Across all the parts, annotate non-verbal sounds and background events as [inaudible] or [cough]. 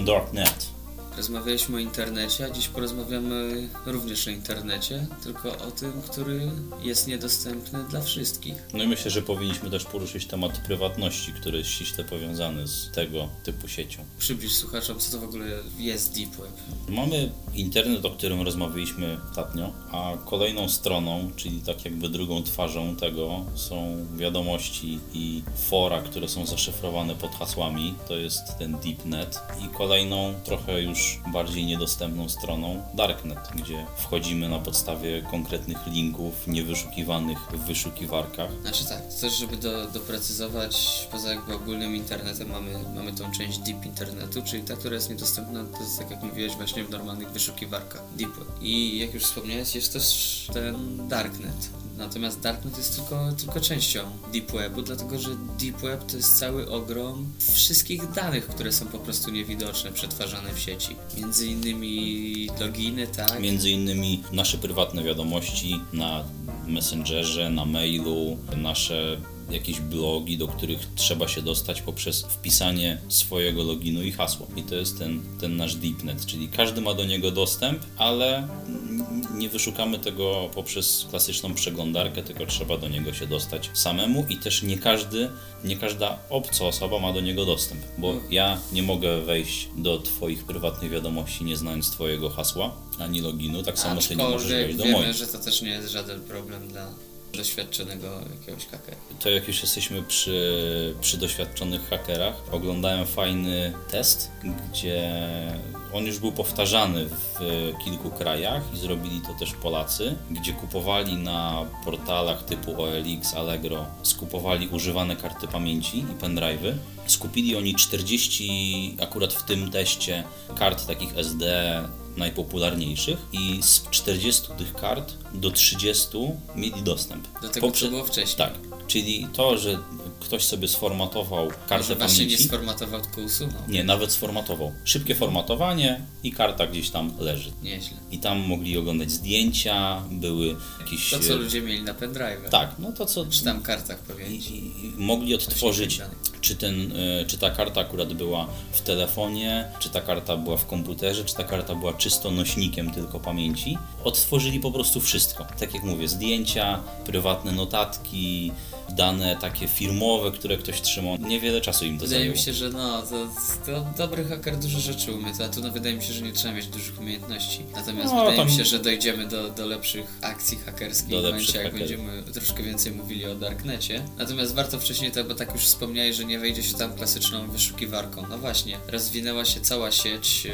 Open Darknet. Rozmawialiśmy o internecie, a dziś porozmawiamy również o internecie, tylko o tym, który jest niedostępny dla wszystkich. No i myślę, że powinniśmy też poruszyć temat prywatności, który jest ściśle powiązany z tego typu siecią. Przybliż słuchaczom, co to w ogóle jest Deep Web. Mamy internet, o którym rozmawialiśmy ostatnio, a kolejną stroną, czyli tak jakby drugą twarzą tego są wiadomości i fora, które są zaszyfrowane pod hasłami. To jest ten DeepNet. I kolejną, trochę już bardziej niedostępną stroną Darknet, gdzie wchodzimy na podstawie konkretnych linków niewyszukiwanych w wyszukiwarkach. Znaczy tak, też żeby do, doprecyzować, poza jakby ogólnym internetem mamy, mamy tą część deep internetu, czyli ta, która jest niedostępna, to jest tak jak mówiłeś, właśnie w normalnych wyszukiwarkach, deep. I jak już wspomniałeś, jest też ten darknet. Natomiast Darknet jest tylko, tylko częścią Deep Webu, dlatego że Deep Web to jest cały ogrom wszystkich danych, które są po prostu niewidoczne, przetwarzane w sieci. Między innymi loginy, tak? Między innymi nasze prywatne wiadomości na Messengerze, na mailu, nasze jakieś blogi, do których trzeba się dostać poprzez wpisanie swojego loginu i hasła. I to jest ten, ten nasz deepnet, czyli każdy ma do niego dostęp, ale nie wyszukamy tego poprzez klasyczną przeglądarkę, tylko trzeba do niego się dostać samemu i też nie każdy, nie każda obca osoba ma do niego dostęp, bo ja nie mogę wejść do Twoich prywatnych wiadomości nie znając Twojego hasła ani loginu, tak samo Ty nie możesz wejść do wiemy, moich. że to też nie jest żaden problem dla doświadczonego jakiegoś hakera. To jak już jesteśmy przy, przy doświadczonych hakerach, oglądałem fajny test, gdzie on już był powtarzany w kilku krajach i zrobili to też Polacy, gdzie kupowali na portalach typu OLX, Allegro, skupowali używane karty pamięci i pendrive'y. Skupili oni 40 akurat w tym teście kart takich SD najpopularniejszych i z 40 tych kart do 30 mieli dostęp. Do tego, Poprze- co było wcześniej. Tak, czyli to, że ktoś sobie sformatował kartę Może pamięci. nie sformatował, tylko usunął. Nie, nawet sformatował. Szybkie formatowanie i karta gdzieś tam leży. Nieźle. I tam mogli oglądać zdjęcia, były jakieś... To, co ludzie mieli na pendrive. Tak, no to co... Czy tam kartach pamięci. I, i mogli odtworzyć, czy, ten, e, czy ta karta akurat była w telefonie, czy ta karta była w komputerze, czy ta karta była czysto nośnikiem tylko pamięci. Odtworzyli po prostu wszystko. Tak jak mówię, zdjęcia, prywatne notatki, dane takie firmowe, które ktoś trzymał. Niewiele czasu im to wydaje zajęło. mi się, że no, to, to dobry haker dużo rzeczy umie, a tu no, wydaje mi się, że nie trzeba mieć dużych umiejętności. Natomiast no, wydaje tam... mi się, że dojdziemy do, do lepszych akcji hakerskich w momencie, jak będziemy troszkę więcej mówili o Darknecie. Natomiast warto wcześniej to, bo tak już wspomniałeś, że nie wejdzie się tam klasyczną wyszukiwarką. No właśnie, rozwinęła się cała sieć yy,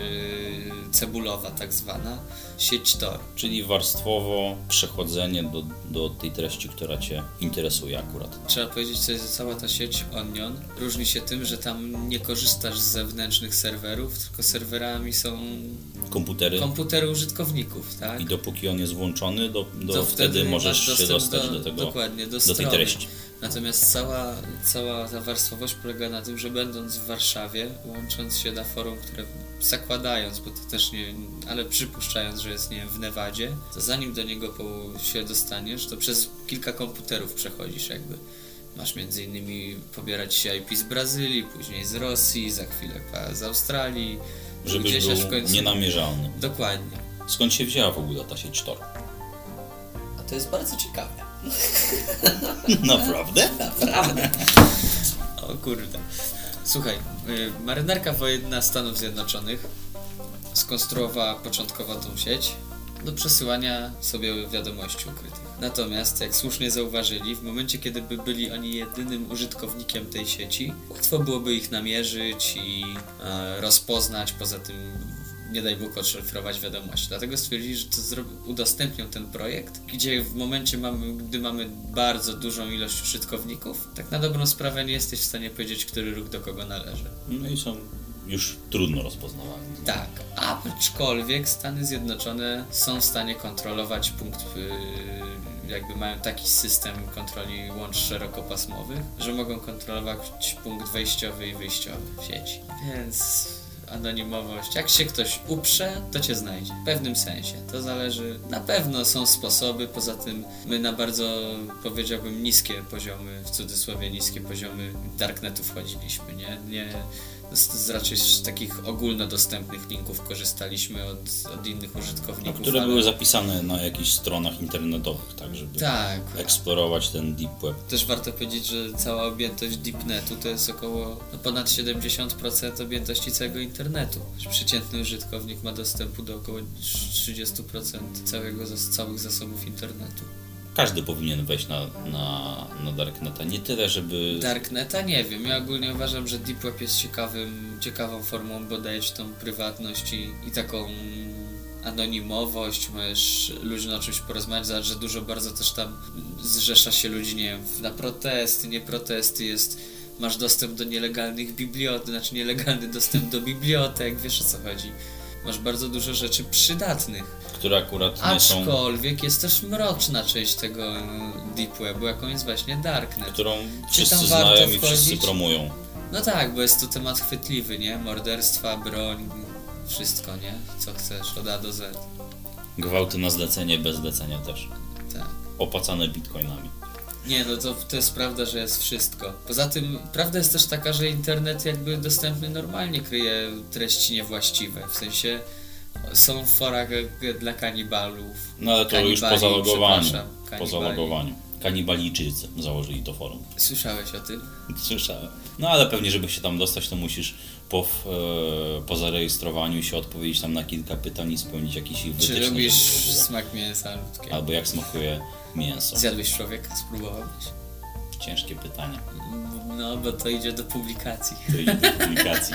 cebulowa tak zwana, sieć Tor. Czyli warstwowo przechodzenie do, do tej treści, która Cię interesuje akurat. Trzeba powiedzieć że cała ta sieć Onion różni się tym, że tam nie korzystasz z zewnętrznych serwerów, tylko serwerami są komputery, komputery użytkowników, tak? I dopóki on jest włączony, do, do to wtedy, wtedy możesz się dostać do, do tego, dokładnie, do, do tej treści. Natomiast cała, cała ta warstwowość polega na tym, że będąc w Warszawie, łącząc się na forum, które zakładając, bo to też nie, ale przypuszczając, że jest nie wiem, w Nevadzie, to zanim do niego się dostaniesz, to przez kilka komputerów przechodzisz jakby. Masz między innymi pobierać się IP z Brazylii, później z Rosji, za chwilę z Australii. Żebyś był w końcu... nienamierzalny. Dokładnie. Skąd się wzięła w ogóle ta sieć Tor? A to jest bardzo ciekawe. [laughs] Naprawdę? Naprawdę. O kurde. Słuchaj, y, marynarka wojenna Stanów Zjednoczonych skonstruowała początkowo tą sieć do przesyłania sobie wiadomości ukrytych. Natomiast, jak słusznie zauważyli, w momencie, kiedy by byli oni jedynym użytkownikiem tej sieci, łatwo byłoby ich namierzyć i e, rozpoznać. Poza tym nie daj Bóg odszyfrować wiadomości. Dlatego stwierdzili, że to udostępnią ten projekt, gdzie w momencie, mamy, gdy mamy bardzo dużą ilość użytkowników, tak na dobrą sprawę nie jesteś w stanie powiedzieć, który ruch do kogo należy. No i są już trudno rozpoznawalne. Tak, aczkolwiek Stany Zjednoczone są w stanie kontrolować punkt, y, jakby mają taki system kontroli łącz szerokopasmowych, że mogą kontrolować punkt wejściowy i wyjściowy w sieci. Więc anonimowość. Jak się ktoś uprze, to cię znajdzie. W pewnym sensie. To zależy. Na pewno są sposoby, poza tym my na bardzo, powiedziałbym, niskie poziomy, w cudzysłowie niskie poziomy darknetu wchodziliśmy, nie? Nie z, z raczej z takich ogólnodostępnych linków korzystaliśmy od, od innych użytkowników. które ale- były zapisane na jakichś stronach internetowych, tak, żeby Tak. eksplorować ten deep web. Też warto powiedzieć, że cała objętość deepnetu to jest około no, ponad 70% objętości całego internetu. Przeciętny użytkownik ma dostępu do około 30% całego, całych zasobów internetu. Każdy powinien wejść na, na, na Darkneta. Nie tyle, żeby. Darkneta nie wiem. Ja ogólnie uważam, że Deep Web jest ciekawym, ciekawą formą, bo daje ci tą prywatność i, i taką anonimowość, możesz luźno o czymś porozmawiać, zobacz, że dużo bardzo też tam zrzesza się ludzi, nie wiem, na protesty, nie protesty, jest masz dostęp do nielegalnych bibliotek, znaczy nielegalny dostęp do bibliotek, wiesz o co chodzi. Masz bardzo dużo rzeczy przydatnych. Które akurat nie są. Aczkolwiek jest też mroczna część tego e, Deep Webu, jaką jest właśnie Darknet. którą wszyscy znają i wszyscy promują. No tak, bo jest to temat chwytliwy, nie? Morderstwa, broń, wszystko, nie? Co chcesz, od A do Z. Gwałty na zlecenie, bez zlecenia też. Tak. Opłacane bitcoinami. Nie, no to, to jest prawda, że jest wszystko. Poza tym, prawda jest też taka, że internet jakby dostępny normalnie kryje treści niewłaściwe. W sensie są fora g- dla kanibalów. No ale to już po zalogowaniu. Po zalogowaniu. Kanibalijczycy założyli to forum. Słyszałeś o tym? Słyszałem. No ale pewnie, żeby się tam dostać, to musisz po, e, po zarejestrowaniu się odpowiedzieć tam na kilka pytań i spełnić jakieś ich Czy lubisz ogóle- smak mięsa ludzkiego? Albo jak smakuje mięso. Zjadłeś człowieka? Spróbowałeś? Ciężkie pytanie. No, bo to idzie do publikacji. To idzie do [laughs] publikacji.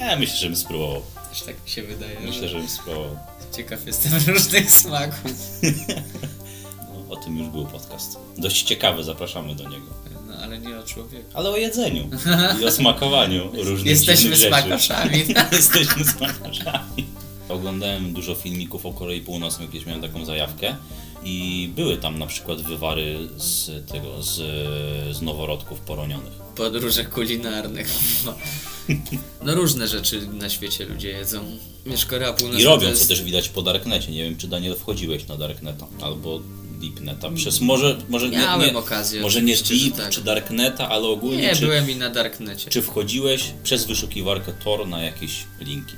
Ja [laughs] myślę, żebym spróbował. Też tak mi się wydaje. Myślę, żebym spróbował. Ciekaw jestem [laughs] różnych smaków. [laughs] No, o tym już był podcast. Dość ciekawy, zapraszamy do niego. No ale nie o człowieku. Ale o jedzeniu [laughs] i o smakowaniu różnych Jesteśmy smakaczami. Jesteśmy smakaczami. Oglądałem dużo filmików o Korei Północnej, kiedyś miałem taką zajawkę i były tam na przykład wywary z tego, z, z noworodków poronionych. Podróże kulinarne. No. różne rzeczy na świecie ludzie jedzą. Wiesz, Korea Północna I robią, to jest... co też widać po Darknecie. Nie wiem, czy Daniel wchodziłeś na Darkneta albo Deepneta. Przez może, może nie, Miałem nie, okazję, może nie Deep tak. czy Darkneta, ale ogólnie Nie, czy, byłem i na Darknecie. czy wchodziłeś przez wyszukiwarkę Tor na jakieś linki.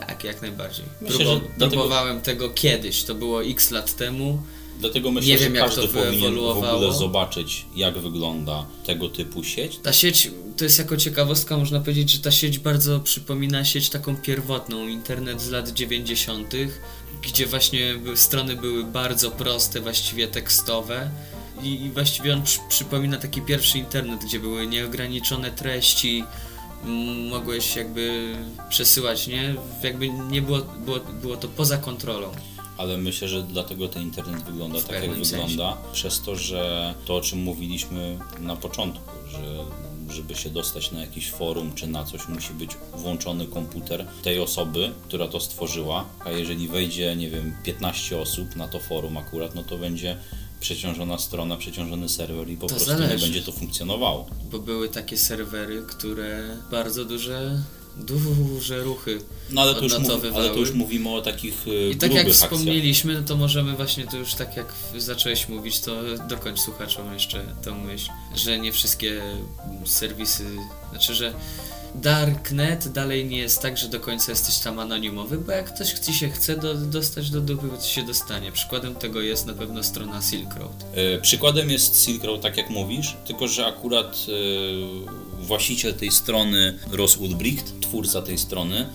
Tak, jak najbardziej. Myślę, dlatego- Próbowałem tego kiedyś, to było x lat temu. Dlatego myślę, Nie że wiem, jak każdy to powinien w ogóle zobaczyć, jak wygląda tego typu sieć. Ta sieć, to jest jako ciekawostka, można powiedzieć, że ta sieć bardzo przypomina sieć taką pierwotną, internet z lat 90., gdzie właśnie strony były bardzo proste, właściwie tekstowe. I, i właściwie on przy, przypomina taki pierwszy internet, gdzie były nieograniczone treści, mogłeś jakby przesyłać, nie? Jakby nie było, było, było to poza kontrolą. Ale myślę, że dlatego ten internet wygląda W tak, jak pewnym wygląda, przez to, że to, o czym mówiliśmy na początku, że żeby się dostać na jakiś forum czy na coś, musi być włączony komputer tej osoby, która to stworzyła, a jeżeli wejdzie, nie wiem, 15 osób na to forum akurat, no to będzie przeciążona strona, przeciążony serwer i po To prostu nie zależy. będzie to funkcjonowało. Bo były takie serwery, które bardzo duże, duże ruchy No ale to już, mów, odnotowywały. ale to już mówimy o takich e, I tak jak wspomnieliśmy, no to możemy właśnie to już tak jak zacząłeś mówić, to dokończ słuchaczom jeszcze tą myśl, że nie wszystkie serwisy, znaczy, że Darknet dalej nie jest tak, że do końca jesteś tam anonimowy, bo jak ktoś ci się chce do, dostać do dupy, to się dostanie. Przykładem tego jest na pewno strona Silk Road. E, Przykładem jest Silk Road, tak jak mówisz, tylko że akurat e, właściciel tej strony Ross Ulbricht, twórca tej strony,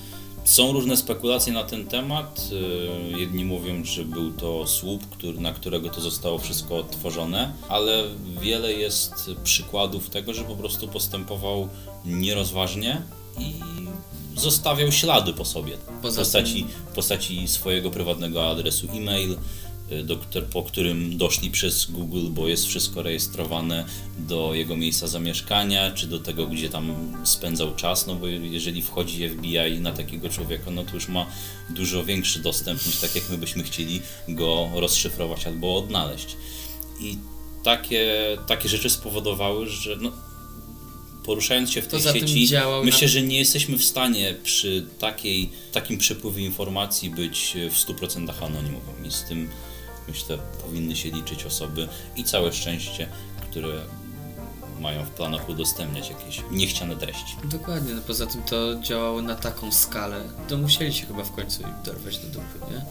są różne spekulacje na ten temat. E, Jedni mówią, że był to słup, który, na którego to zostało wszystko odtworzone, ale wiele jest przykładów tego, że po prostu postępował nierozważnie i zostawiał ślady po sobie. W postaci, postaci swojego prywatnego adresu e-mail, do, któr- po którym doszli przez Google, bo jest wszystko rejestrowane do jego miejsca zamieszkania, czy do tego, gdzie tam spędzał czas, no bo jeżeli wchodzi FBI na takiego człowieka, no to już ma dużo większy dostęp niż tak jak my byśmy chcieli go rozszyfrować albo odnaleźć. I takie, takie rzeczy spowodowały, że no, poruszając się w tej sieci, myślę, na- że nie jesteśmy w stanie przy takiej, takim przepływie informacji być w 100% anonimowym i z tym myślę powinny się liczyć osoby i całe szczęście, które mają w planach udostępniać jakieś niechciane treści. Dokładnie, no poza tym to działało na taką skalę, to musieli się chyba w końcu im dorwać do dupy, nie?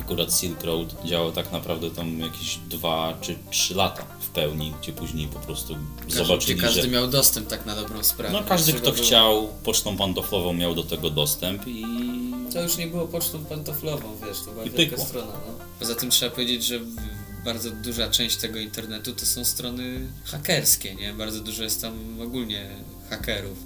Akurat Silk Road działał tak naprawdę tam jakieś dwa czy trzy lata w pełni, gdzie później po prostu Każdy, zobaczyli, gdzie każdy że... miał dostęp tak na dobrą sprawę. No każdy, kto było- chciał pocztą pantoflową miał do tego dostęp i... To już nie było pocztą pantoflową, wiesz, to była I wielka strona, no. Poza tym trzeba powiedzieć, że bardzo duża część tego internetu to są strony hakerskie, nie? Bardzo dużo jest tam ogólnie hakerów.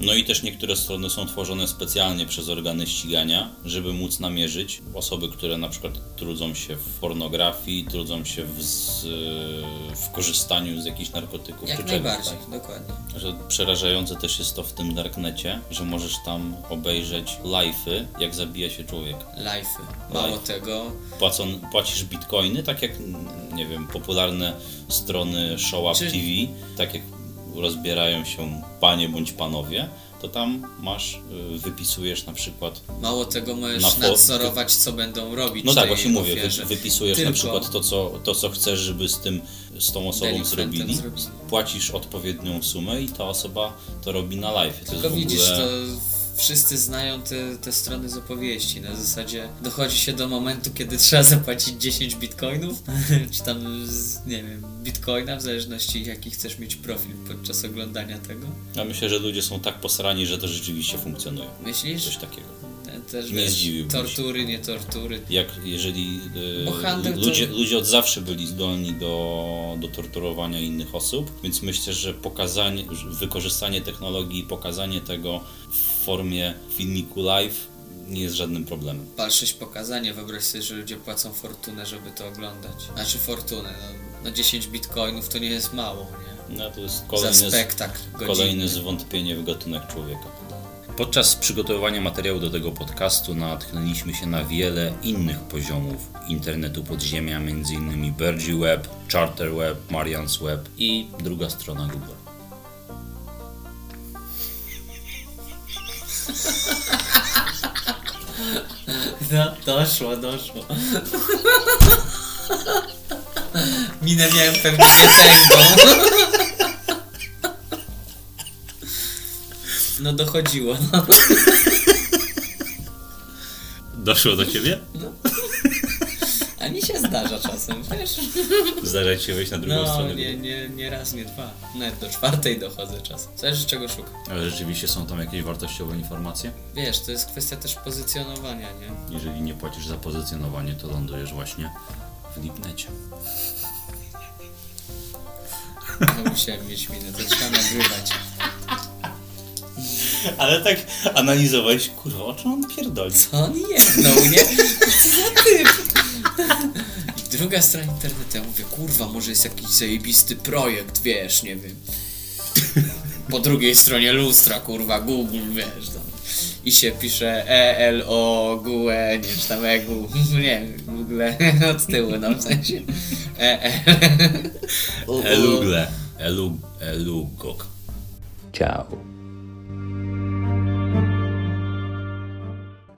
No i też niektóre strony są tworzone specjalnie przez organy ścigania, żeby móc namierzyć osoby, które na przykład trudzą się w pornografii, trudzą się w, z, w korzystaniu z jakichś narkotyków czy Jak czegoś. najbardziej, Tak? dokładnie. Że przerażające też jest to w tym darknecie, że możesz tam obejrzeć live'y, jak zabija się człowiek. Life'y. Mało Life. tego, Płacą, płacisz bitcoiny, tak jak, nie wiem, popularne strony Show Up Czy- TV, tak jak rozbierają się panie bądź panowie, to tam masz, y, wypisujesz na przykład mało tego możesz Na nadzorować, co będą robić No tak, właśnie mówię, ofierze. wy, wypisujesz Tylko- na przykład to co, to, co chcesz, żeby z tym, z tą osobą zrobili. Płacisz odpowiednią sumę i ta osoba to robi na live. To Tylko w widzisz, ogóle... to wszyscy znają te, te strony z opowieści. Na zasadzie dochodzi się do momentu, kiedy trzeba zapłacić 10 bitcoinów, [laughs] czy tam, nie wiem, bitcoina, w zależności jaki chcesz mieć profil podczas oglądania tego. Ja myślę, że ludzie są tak posrani, że to rzeczywiście funkcjonuje. Myślisz? Coś takiego. Te- Też Nie zdziwiłbym się. tortury, nie tortury. Jak jeżeli e, handel to- ludzie, ludzie od zawsze byli zdolni do, do torturowania innych osób, więc myślę, że pokazanie, wykorzystanie technologii i pokazanie tego w formie filmiku live nie jest żadnym problemem. 6 pokazanie, wyobraź sobie, że ludzie płacą fortunę, żeby to oglądać. Znaczy fortunę, no, no 10 bitcoinów to nie jest mało, nie? No to jest Za kolejny, z- spektakl godzinny. kolejne zwątpienie w gatunek człowieka. Podczas przygotowywania materiału do tego podcastu natknęliśmy się na wiele innych poziomów internetu podziemia, m.in. Bergy Web, Charter Web, Marian's Web i druga strona Google. No, doszło, doszło. Minę miałem pewnie nietęgą. No dochodziło, no. Doszło do ciebie? Się zdarza czasem, wiesz? Zdarza ci się wejść na drugą No, stronę nie, nie, nie raz, nie dwa. Nawet do czwartej dochodzę czasem. Zależy czego szukam. Ale rzeczywiście są tam jakieś wartościowe informacje? Wiesz, to jest kwestia też pozycjonowania, nie? Jeżeli nie płacisz za pozycjonowanie, to lądujesz właśnie w Lipnecie. [laughs] No, musiałem mieć minę, to trzeba nagrywać. Ale tak analizowałeś, kurwa, o czym on pierdoli? Co on jedną, nie? Co za typ? Druga strona internetu, ja mówię, kurwa, może jest jakiś zajebisty projekt, wiesz, nie wiem. Po drugiej stronie lustra, kurwa, Google, wiesz, tam. I się pisze E, L, O, G, E, nie, czy tam E, G, [laughs] nie ogóle [laughs] od tyłu, no, w sensie E, L. [laughs] Elugle. Elu, elugok. Ciao.